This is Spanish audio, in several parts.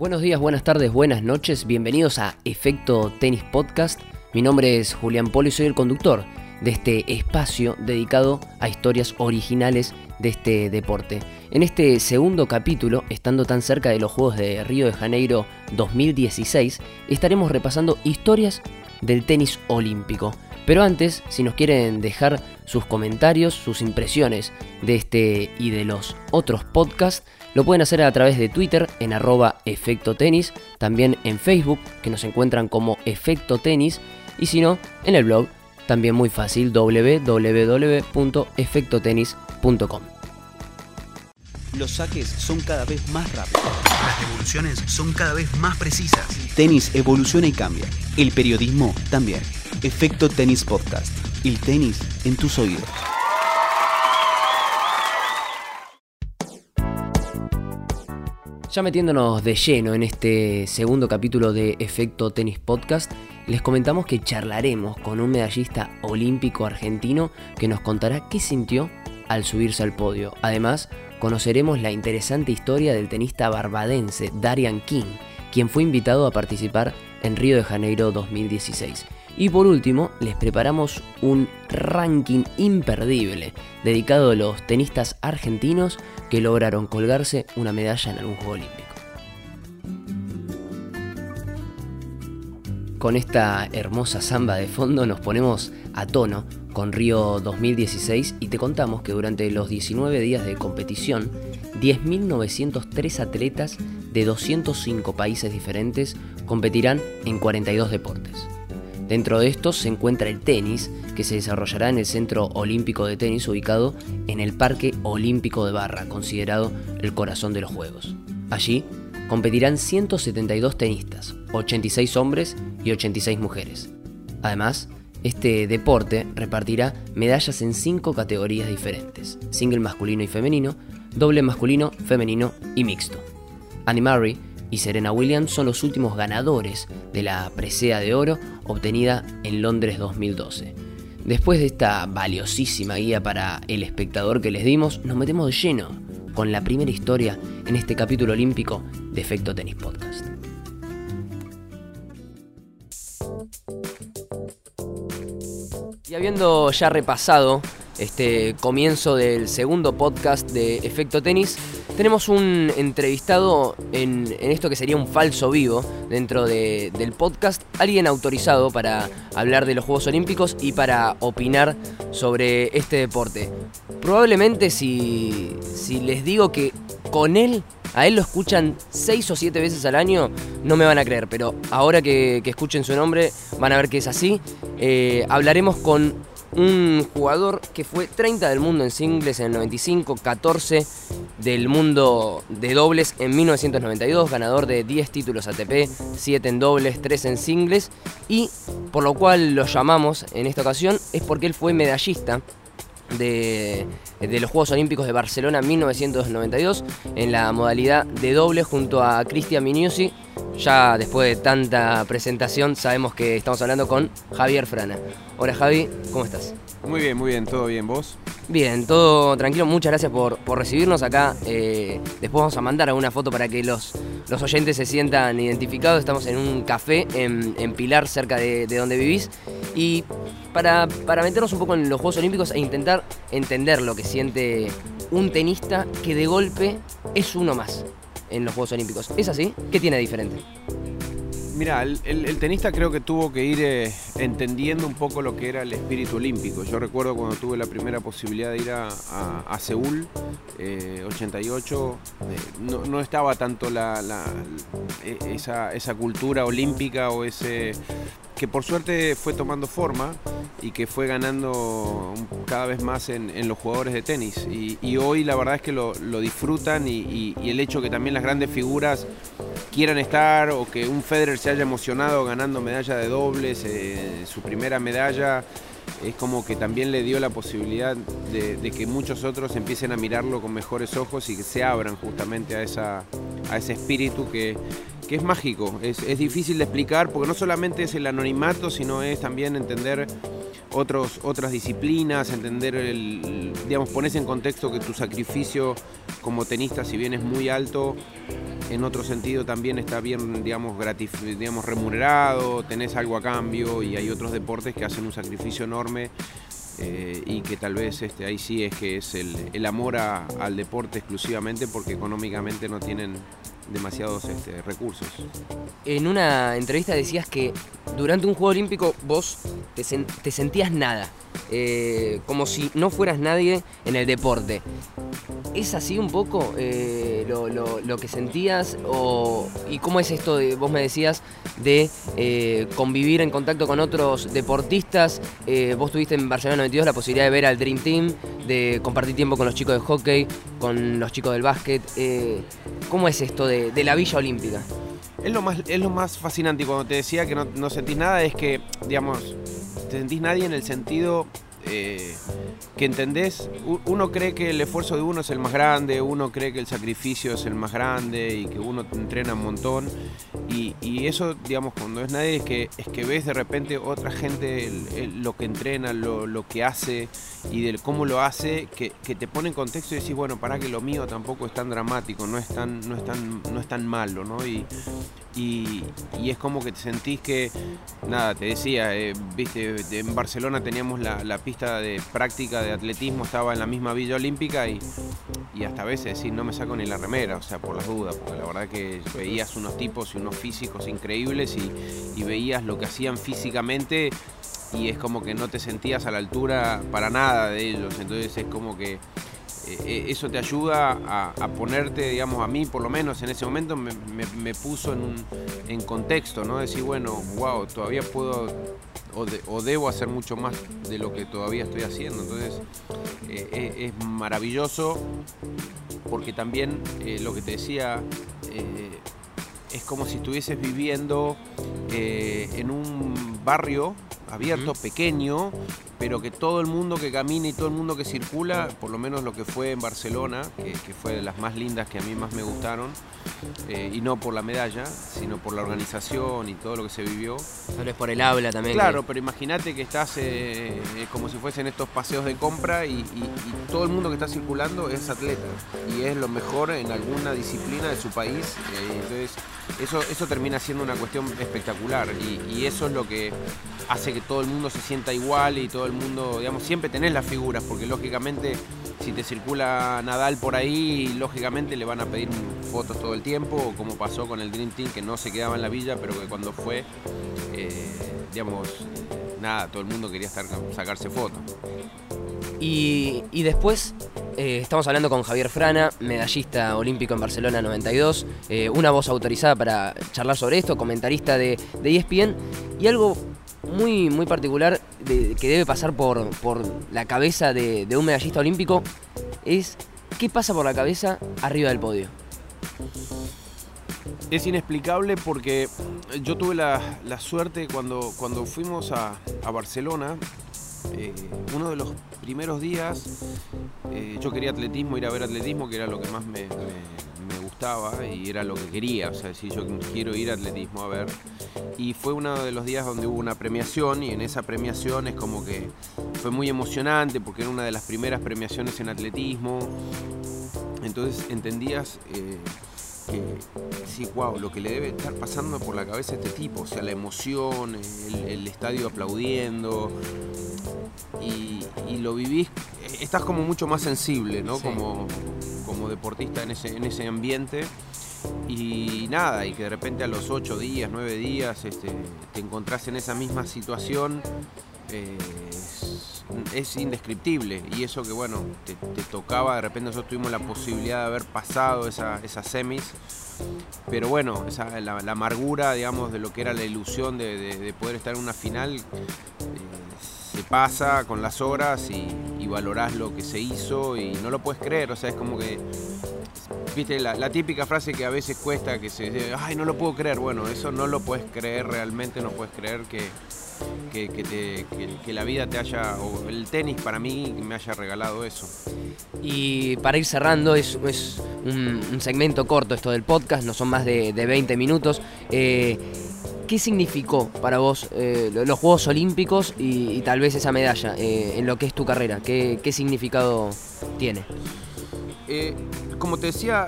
Buenos días, buenas tardes, buenas noches, bienvenidos a Efecto Tenis Podcast. Mi nombre es Julián Polo y soy el conductor de este espacio dedicado a historias originales de este deporte. En este segundo capítulo, estando tan cerca de los Juegos de Río de Janeiro 2016, estaremos repasando historias del tenis olímpico. Pero antes, si nos quieren dejar sus comentarios, sus impresiones de este y de los otros podcasts, lo pueden hacer a través de Twitter en arroba efecto tenis, también en Facebook, que nos encuentran como efecto tenis, y si no, en el blog, también muy fácil, www.efectotenis.com. Los saques son cada vez más rápidos. Las devoluciones son cada vez más precisas. Tenis evoluciona y cambia. El periodismo también. Efecto Tenis Podcast. El tenis en tus oídos. Ya metiéndonos de lleno en este segundo capítulo de Efecto Tenis Podcast, les comentamos que charlaremos con un medallista olímpico argentino que nos contará qué sintió al subirse al podio. Además, conoceremos la interesante historia del tenista barbadense Darian King, quien fue invitado a participar en Río de Janeiro 2016. Y por último, les preparamos un ranking imperdible dedicado a los tenistas argentinos que lograron colgarse una medalla en algún juego olímpico. Con esta hermosa samba de fondo nos ponemos a tono con Río 2016 y te contamos que durante los 19 días de competición, 10.903 atletas de 205 países diferentes competirán en 42 deportes. Dentro de estos se encuentra el tenis, que se desarrollará en el Centro Olímpico de Tenis ubicado en el Parque Olímpico de Barra, considerado el corazón de los Juegos. Allí competirán 172 tenistas, 86 hombres y 86 mujeres. Además, este deporte repartirá medallas en cinco categorías diferentes, single masculino y femenino, doble masculino, femenino y mixto. Annie Murray y Serena Williams son los últimos ganadores de la presea de oro obtenida en Londres 2012. Después de esta valiosísima guía para el espectador que les dimos, nos metemos de lleno con la primera historia en este capítulo olímpico de Efecto Tenis Podcast. Y habiendo ya repasado este comienzo del segundo podcast de Efecto Tenis, tenemos un entrevistado en, esto que sería un falso vivo dentro del podcast, alguien autorizado para hablar de los Juegos Olímpicos y para opinar sobre este deporte. Probablemente si, les digo que con él, a él lo escuchan seis o siete veces al año, no me van a creer, pero ahora que, escuchen su nombre van a ver que es así. Eh, hablaremos con un jugador que fue 30 del mundo en singles en el 95, 14 del mundo de dobles en 1992, ganador de 10 títulos ATP, 7 en dobles, 3 en singles y por lo cual lo llamamos en esta ocasión es porque él fue medallista de, los Juegos Olímpicos de Barcelona 1992 en la modalidad de doble junto a Cristian Minucci. Ya después de tanta presentación sabemos que estamos hablando con Javier Frana. Hola Javi, ¿cómo estás? Muy bien, muy bien, todo bien, ¿vos? Bien, todo tranquilo, muchas gracias por, recibirnos acá. Eh, después vamos a mandar alguna foto para que los, los oyentes se sientan identificados. Estamos en un café en, Pilar, cerca de, donde vivís. Y para, para meternos un poco en los Juegos Olímpicos e intentar entender lo que siente un tenista que de golpe es uno más en los Juegos Olímpicos. ¿Es así? ¿Qué tiene de diferente? Mira, el, tenista creo que tuvo que ir eh, entendiendo un poco lo que era el espíritu olímpico. Yo recuerdo cuando tuve la primera posibilidad de ir a, Seúl, 88, eh, eh, no, estaba tanto la, e, esa, esa cultura olímpica o ese que por suerte fue tomando forma y que fue ganando cada vez más en, los jugadores de tenis. Y, hoy la verdad es que lo, disfrutan y, el hecho que también las grandes figuras quieran estar o que un Federer se haya emocionado ganando medalla de dobles, eh, su primera medalla, es como que también le dio la posibilidad de, que muchos otros empiecen a mirarlo con mejores ojos y que se abran justamente a, esa, a ese espíritu que, que es mágico, es, difícil de explicar porque no solamente es el anonimato, sino es también entender otros, otras disciplinas, entender, el, digamos, pones en contexto que tu sacrificio como tenista, si bien es muy alto, en otro sentido también está bien, digamos, digamos, remunerado, tenés algo a cambio y hay otros deportes que hacen un sacrificio enorme eh, y que tal vez este, ahí sí es que es el, amor al deporte exclusivamente porque económicamente no tienen demasiados este, recursos. En una entrevista decías que durante un Juego Olímpico vos te, sentías nada, eh, como si no fueras nadie en el deporte. ¿Es así un poco eh, lo, que sentías? O, ¿Y cómo es esto, de, vos me decías, de eh, convivir en contacto con otros deportistas? vos tuviste en Barcelona 92 la posibilidad de ver al Dream Team, de compartir tiempo con los chicos de hockey, con los chicos del básquet. ¿Cómo es esto de, la Villa Olímpica? Es lo, más, es lo más fascinante y cuando te decía que no, sentís nada es que, digamos, te sentís nadie en el sentido eh, que entendés, uno cree que el esfuerzo de uno es el más grande, uno cree que el sacrificio es el más grande y que uno entrena un montón. Y, eso, digamos, cuando es nadie, es que, es que ves de repente otra gente lo que entrena, lo, que hace y del cómo lo hace, que, te pone en contexto y decís, bueno, para que lo mío tampoco es tan dramático, no es tan, no es tan, no es tan malo, ¿no? Y, y, es como que te sentís que, nada, te decía, eh, viste, en Barcelona teníamos la, la pista de práctica de atletismo estaba en la misma Villa Olímpica y, hasta a veces decir, no me saco ni la remera, o sea, por las dudas, porque la verdad que veías unos tipos y unos físicos increíbles y, veías lo que hacían físicamente y es como que no te sentías a la altura para nada de ellos, entonces es como que eh, eh, eso te ayuda a, ponerte, digamos, a mí por lo menos en ese momento me, puso en, en contexto, ¿no? Decir, bueno, wow, todavía puedo o, debo hacer mucho más de lo que todavía estoy haciendo. Entonces eh, es maravilloso porque también lo que te decía es como si estuvieses viviendo en un barrio abierto, pequeño, pero que todo el mundo que camina y todo el mundo que circula, por lo menos lo que fue en Barcelona, que, fue de las más lindas que a mí más me gustaron, eh, y no por la medalla, sino por la organización y todo lo que se vivió. Tal vez por el habla también. Claro, pero imagínate que estás eh, como si fuesen estos paseos de compra y, todo el mundo que está circulando es atleta y es lo mejor en alguna disciplina de su país. Eh, entonces, eso, eso termina siendo una cuestión espectacular y eso es lo que hace que todo el mundo se sienta igual y todo el mundo, digamos, siempre tenés las figuras, porque lógicamente si te circula Nadal por ahí, lógicamente le van a pedir fotos todo el tiempo, como pasó con el Dream Team, que no se quedaba en la villa, pero que cuando fue, eh, digamos, nada, todo el mundo quería sacarse fotos. Y, después eh, estamos hablando con Javier Frana, medallista olímpico en Barcelona 92, eh, una voz autorizada para charlar sobre esto, comentarista de, de ESPN, y algo muy, muy particular que debe pasar por, por la cabeza de, un medallista olímpico es qué pasa por la cabeza arriba del podio. Es inexplicable porque yo tuve la, suerte cuando, cuando fuimos a, Barcelona, eh, uno de los primeros días, eh, yo quería atletismo, ir a ver atletismo, que era lo que más me, gustaba y era lo que quería, o sea, si yo quiero ir a atletismo a ver. Y fue uno de los días donde hubo una premiación y en esa premiación es como que fue muy emocionante porque era una de las primeras premiaciones en atletismo. Entonces entendías eh, que, sí, wow, lo que le debe estar pasando por la cabeza a este tipo, o sea, la emoción, el, estadio aplaudiendo. Y, lo vivís, estás como mucho más sensible, ¿no? Como, como deportista en ese, en ese ambiente. Y nada, y que de repente a los 8 días, 9 días este, te encontrás en esa misma situación, eh, es, indescriptible. Y eso que bueno, te, tocaba, de repente nosotros tuvimos la posibilidad de haber pasado esa, esas semis, pero bueno, esa, la, amargura, digamos, de lo que era la ilusión de, poder estar en una final, eh, se pasa con las horas y valorás lo que se hizo y no lo puedes creer, o sea, es como que viste, la, típica frase que a veces cuesta, que se dice, ay, no lo puedo creer. Bueno, eso no lo puedes creer realmente, no puedes creer que, que, la vida te haya, o el tenis para mí me haya regalado eso. Y para ir cerrando, es, es un, segmento corto esto del podcast, no son más de, 20 minutos. Eh, ¿Qué significó para vos eh, los Juegos Olímpicos y, tal vez esa medalla eh, en lo que es tu carrera? ¿Qué, significado tiene? Eh, como te decía,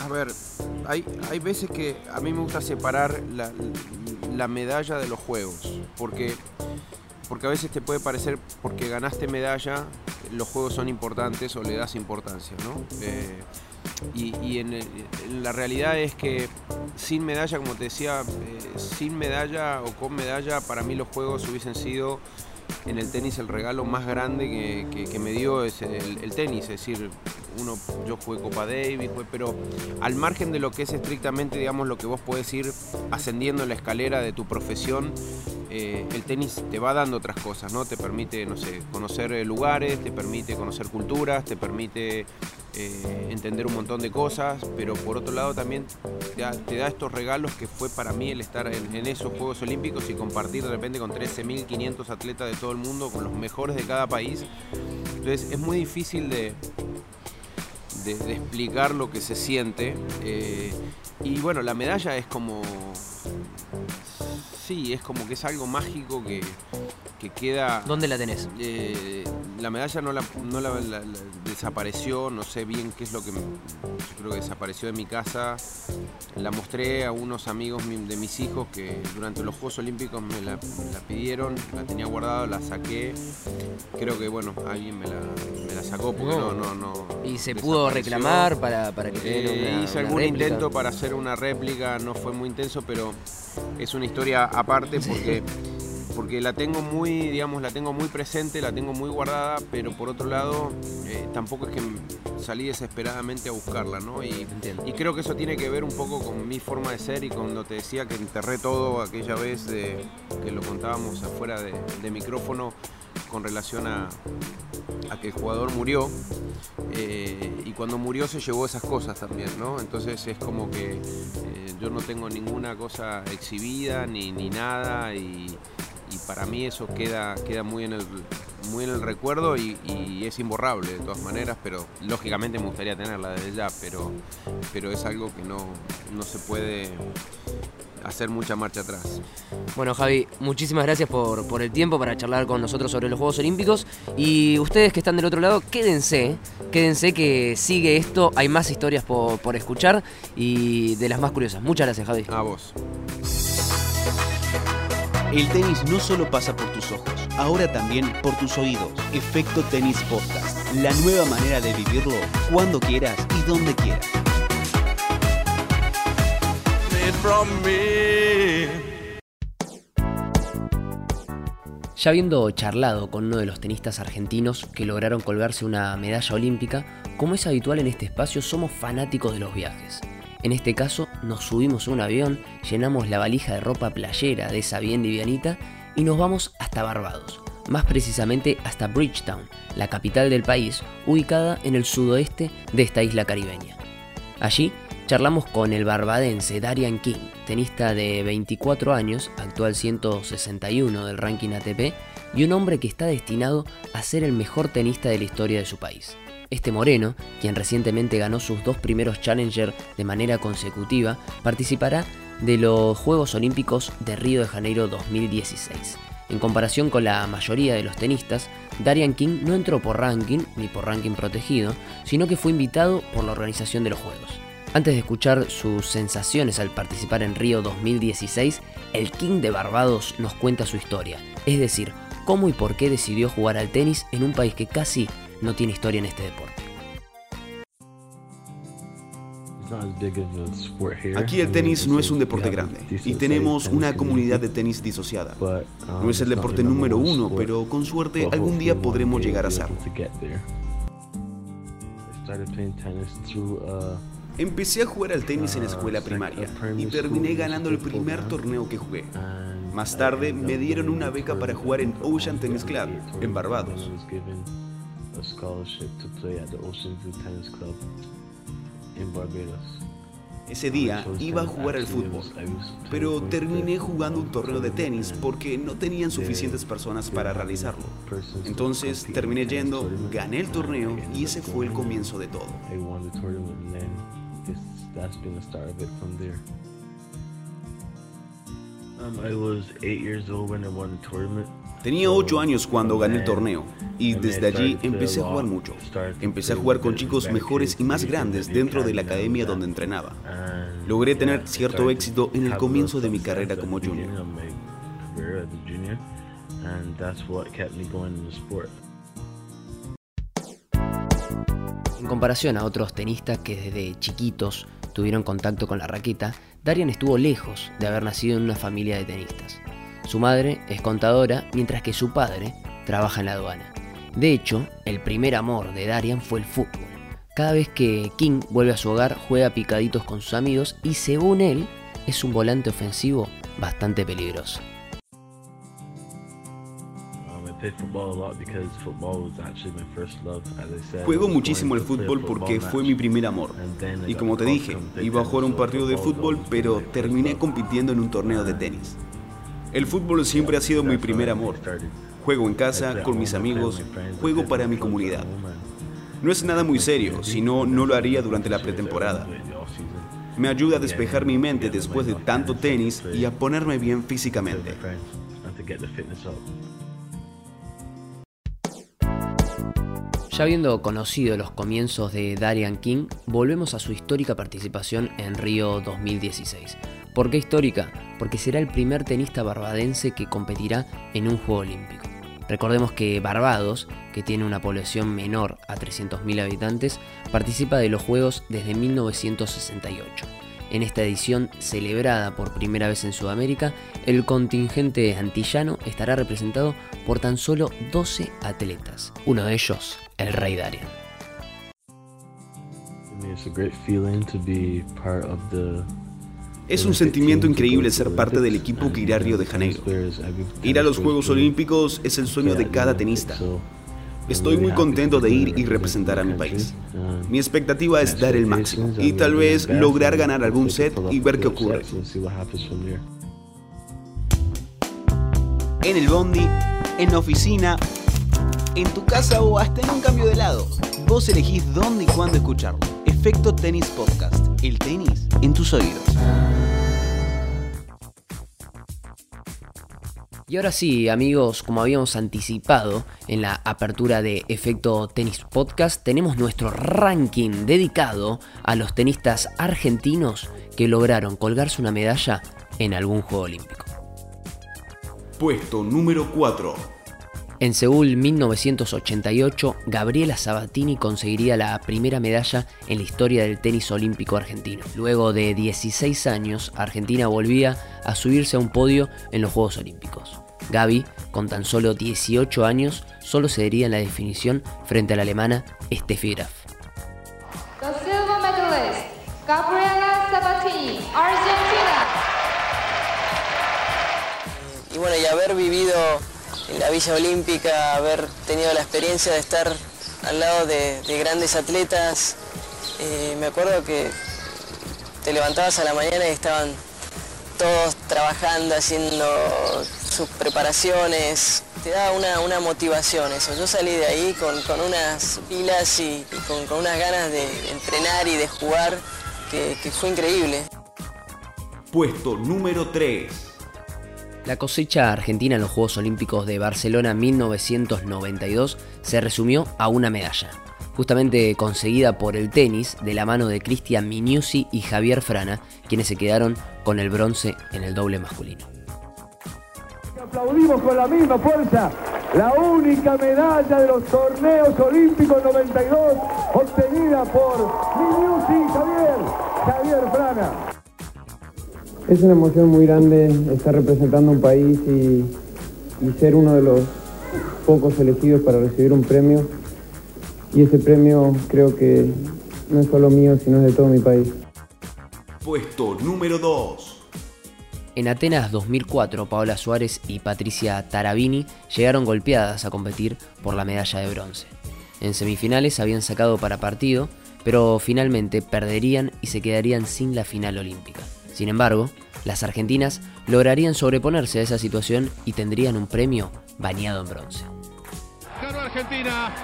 a ver, hay, hay veces que a mí me gusta separar la, la medalla de los juegos, porque, porque a veces te puede parecer, porque ganaste medalla, los juegos son importantes o le das importancia, ¿no? Eh, y, en, la realidad es que sin medalla, como te decía, eh, sin medalla o con medalla, para mí los juegos hubiesen sido en el tenis el regalo más grande que, me dio es el, tenis, es decir, uno, yo jugué Copa Davis, pero al margen de lo que es estrictamente, digamos, lo que vos podés ir ascendiendo en la escalera de tu profesión, eh, el tenis te va dando otras cosas, ¿no? Te permite, no sé, conocer eh, lugares, te permite conocer culturas, te permite eh, entender un montón de cosas, pero por otro lado también te da, estos regalos que fue para mí el estar en, esos Juegos Olímpicos y compartir de repente con 13.500 atletas de todo el mundo, con los mejores de cada país. Entonces es muy difícil de, de, explicar lo que se siente. y bueno, la medalla es como sí, es como que es algo mágico que, queda... ¿Dónde la tenés? Eh, la medalla no, la, desapareció, no sé bien qué es lo que... creo que desapareció de mi casa. La mostré a unos amigos de mis hijos que durante los Juegos Olímpicos me la, pidieron, la tenía guardada, la saqué. Creo que, bueno, alguien me la, sacó porque no, no, no... ¿Y se pudo reclamar para, para que eh, Hice algún intento para hacer una réplica, no fue muy intenso, pero es una historia aparte porque, porque la tengo muy, digamos, la tengo muy presente, la tengo muy guardada, pero por otro lado eh, tampoco es que salí desesperadamente a buscarla, ¿no? Y, y, creo que eso tiene que ver un poco con mi forma de ser y cuando te decía que enterré todo aquella vez que lo contábamos afuera de micrófono con relación a, a que el jugador murió eh, y cuando murió se llevó esas cosas también, ¿no? Entonces es como que eh, yo no tengo ninguna cosa exhibida ni, ni nada y, para mí eso queda, queda muy, en el, muy en el recuerdo y, es imborrable de todas maneras, pero lógicamente me gustaría tenerla desde ya, pero, pero es algo que no, no se puede hacer mucha marcha atrás. Bueno, Javi, muchísimas gracias por, por, el tiempo para charlar con nosotros sobre los Juegos Olímpicos. Y ustedes que están del otro lado, quédense, quédense que sigue esto. Hay más historias por, por escuchar y de las más curiosas. Muchas gracias, Javi. A vos. El tenis no solo pasa por tus ojos, ahora también por tus oídos. Efecto Tenis Podcast, la nueva manera de vivirlo cuando quieras y donde quieras. Ya habiendo charlado con uno de los tenistas argentinos que lograron colgarse una medalla olímpica, como es habitual en este espacio, somos fanáticos de los viajes. En este caso, nos subimos a un avión, llenamos la valija de ropa playera de esa bien livianita y nos vamos hasta Barbados, más precisamente hasta Bridgetown, la capital del país, ubicada en el sudoeste de esta isla caribeña. Allí Charlamos con el barbadense Darian King, tenista de 24 años, actual 161 del ranking ATP, y un hombre que está destinado a ser el mejor tenista de la historia de su país. Este moreno, quien recientemente ganó sus dos primeros Challenger de manera consecutiva, participará de los Juegos Olímpicos de Río de Janeiro 2016. En comparación con la mayoría de los tenistas, Darian King no entró por ranking ni por ranking protegido, sino que fue invitado por la organización de los Juegos. Antes de escuchar sus sensaciones al participar en Río 2016, el King de Barbados nos cuenta su historia, es decir, cómo y por qué decidió jugar al tenis en un país que casi no tiene historia en este deporte. Aquí el tenis no es un deporte grande y tenemos una comunidad de tenis disociada. No es el deporte número uno, pero con suerte algún día podremos llegar a serlo. Empecé a jugar al tenis en escuela primaria y terminé ganando el primer torneo que jugué. Más tarde me dieron una beca para jugar en Ocean Tennis Club, en Barbados. Ese día iba a jugar al fútbol, pero terminé jugando un torneo de tenis porque no tenían suficientes personas para realizarlo. Entonces terminé yendo, gané el torneo y ese fue el comienzo de todo. That's been the start of it from there. I was eight years old when I won the tournament. Tenía 8 años cuando gané el torneo y desde allí empecé a jugar mucho. Empecé a jugar con chicos mejores y más grandes dentro de la academia donde entrenaba. Logré tener cierto éxito en el comienzo de mi carrera como junior. En comparación a otros tenistas que desde chiquitos tuvieron contacto con la raqueta, Darian estuvo lejos de haber nacido en una familia de tenistas. Su madre es contadora, mientras que su padre trabaja en la aduana. De hecho, el primer amor de Darian fue el fútbol. Cada vez que King vuelve a su hogar, juega picaditos con sus amigos y según él, es un volante ofensivo bastante peligroso. Juego muchísimo el fútbol porque fue mi primer amor. Y como te dije, iba a jugar un partido de fútbol, pero terminé compitiendo en un torneo de tenis. El fútbol siempre ha sido mi primer amor. Juego en casa, con mis amigos, juego para mi comunidad. No es nada muy serio, si no, no lo haría durante la pretemporada. Me ayuda a despejar mi mente después de tanto tenis y a ponerme bien físicamente. Ya habiendo conocido los comienzos de Darian King, volvemos a su histórica participación en Río 2016. ¿Por qué histórica? Porque será el primer tenista barbadense que competirá en un Juego Olímpico. Recordemos que Barbados, que tiene una población menor a 300.000 habitantes, participa de los Juegos desde 1968. En esta edición, celebrada por primera vez en Sudamérica, el contingente antillano estará representado por tan solo 12 atletas, uno de ellos, el Rey Darian. Es un sentimiento increíble ser parte del equipo que irá a Río de Janeiro. Ir a los Juegos Olímpicos es el sueño de cada tenista. Estoy muy contento de ir y representar a mi país. Mi expectativa es dar el máximo y tal vez lograr ganar algún set y ver qué ocurre. En el bondi, en la oficina, en tu casa o hasta en un cambio de lado. Vos elegís dónde y cuándo escucharlo. Efecto Tenis Podcast. El tenis en tus oídos. Y ahora sí, amigos, como habíamos anticipado en la apertura de Efecto Tenis Podcast, tenemos nuestro ranking dedicado a los tenistas argentinos que lograron colgarse una medalla en algún Juego Olímpico. Puesto número 4. En Seúl 1988, Gabriela Sabatini conseguiría la primera medalla en la historia del tenis olímpico argentino. Luego de 16 años, Argentina volvía a subirse a un podio en los Juegos Olímpicos. Gaby, con tan solo 18 años, solo cedería en la definición frente a la alemana Steffi Graf. Gabriela Sabatini, Argentina. Y bueno, y haber vivido la Villa Olímpica, haber tenido la experiencia de estar al lado de, grandes atletas. Eh, me acuerdo que te levantabas a la mañana y estaban todos trabajando, haciendo sus preparaciones. Te da una, motivación eso. Yo salí de ahí con, unas pilas y, con, unas ganas de entrenar y de jugar que, que fue increíble. Puesto número 3. La cosecha argentina en los Juegos Olímpicos de Barcelona 1992 se resumió a una medalla, justamente conseguida por el tenis de la mano de Cristian Miniusi y Javier Frana, quienes se quedaron con el bronce en el doble masculino. Aplaudimos con la misma fuerza la única medalla de los torneos olímpicos 92 obtenida por Miniusi y Javier, Javier Frana. Es una emoción muy grande estar representando un país y, ser uno de los pocos elegidos para recibir un premio. Y ese premio creo que no es solo mío, sino es de todo mi país. Puesto número 2. En Atenas 2004, Paola Suárez y Patricia Tarabini llegaron golpeadas a competir por la medalla de bronce. En semifinales habían sacado para partido, pero finalmente perderían y se quedarían sin la final olímpica. Sin embargo, las argentinas lograrían sobreponerse a esa situación y tendrían un premio bañado en bronce. Ganó Argentina,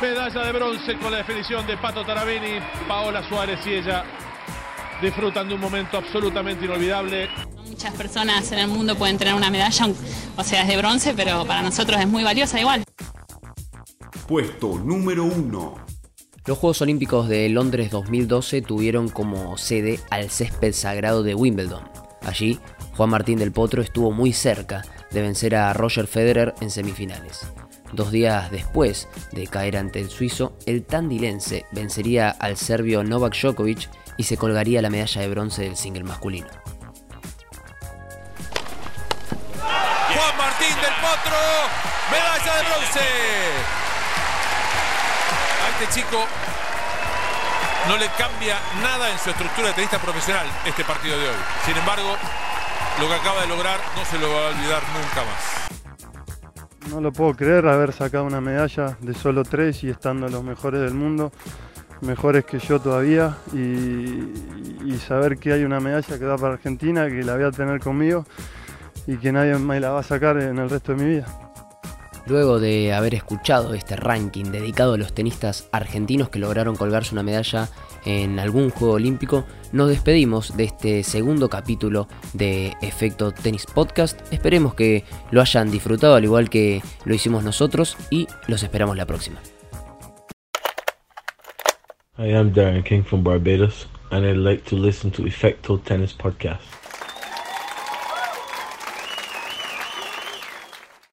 medalla de bronce con la definición de Pato Tarabini, Paola Suárez y ella disfrutan de un momento absolutamente inolvidable. Muchas personas en el mundo pueden tener una medalla, o sea, es de bronce, pero para nosotros es muy valiosa igual. Puesto número uno. Los Juegos Olímpicos de Londres 2012 tuvieron como sede al césped sagrado de Wimbledon. Allí, Juan Martín del Potro estuvo muy cerca de vencer a Roger Federer en semifinales. Dos días después de caer ante el suizo, el tandilense vencería al serbio Novak Djokovic y se colgaría la medalla de bronce del single masculino. Juan Martín del Potro, medalla de bronce. Este chico no le cambia nada en su estructura de tenista profesional este partido de hoy. Sin embargo, lo que acaba de lograr no se lo va a olvidar nunca más. No lo puedo creer haber sacado una medalla de solo tres y estando los mejores del mundo, mejores que yo todavía, y, y saber que hay una medalla que da para Argentina, que la voy a tener conmigo y que nadie me la va a sacar en el resto de mi vida. Luego de haber escuchado este ranking dedicado a los tenistas argentinos que lograron colgarse una medalla en algún Juego Olímpico, nos despedimos de este segundo capítulo de Efecto Tenis Podcast. Esperemos que lo hayan disfrutado al igual que lo hicimos nosotros y los esperamos la próxima. I am Darren King from Barbados and I'd like to listen to Tennis Podcast.